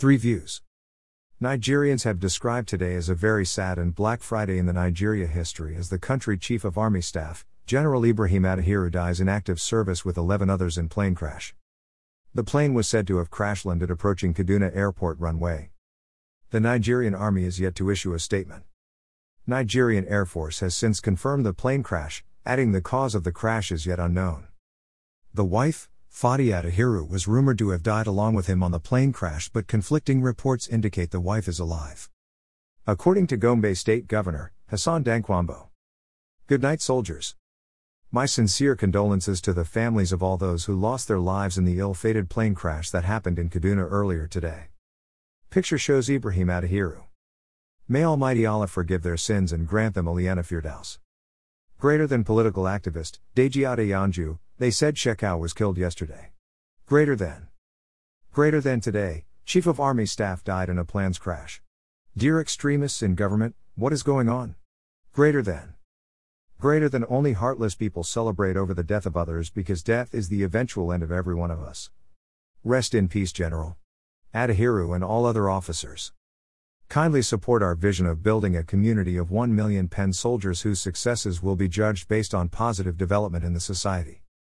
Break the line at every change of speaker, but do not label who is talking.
Three views. Nigerians have described today as a very sad and black Friday in the Nigeria history as the country chief of army staff, General Ibrahim Attahiru dies in active service with 11 others in plane crash. The plane was said to have crash landed approaching Kaduna Airport runway. The Nigerian army is yet to issue a statement. Nigerian Air Force has since confirmed the plane crash, adding the cause of the crash is yet unknown. The wife, Fati Attahiru, was rumored to have died along with him on the plane crash, but conflicting reports indicate the wife is alive. According to Gombe State Governor, Hassan Dankwambo. Good night, soldiers. My sincere condolences to the families of all those who lost their lives in the ill fated plane crash that happened in Kaduna earlier today. Picture shows Ibrahim Attahiru. May Almighty Allah forgive their sins and grant them Aljannah Firdaus. Greater than political activist, Deji Adeyanju, they said Shekau was killed yesterday. Greater than. Greater than today, Chief of Army Staff died in a planes crash. Dear extremists in government, what is going on? Greater than. Greater than only heartless people celebrate over the death of others because death is the eventual end of every one of us. Rest in peace, General. Attahiru and all other officers. Kindly support our vision of building a community of 1 million pen soldiers whose successes will be judged based on positive development in the society.